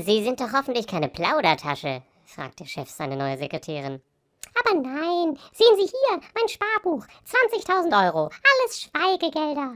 Sie sind doch hoffentlich keine Plaudertasche, fragte Chef seine neue Sekretärin. Aber nein, sehen Sie hier, mein Sparbuch. 20.000 Euro. Alles Schweigegelder.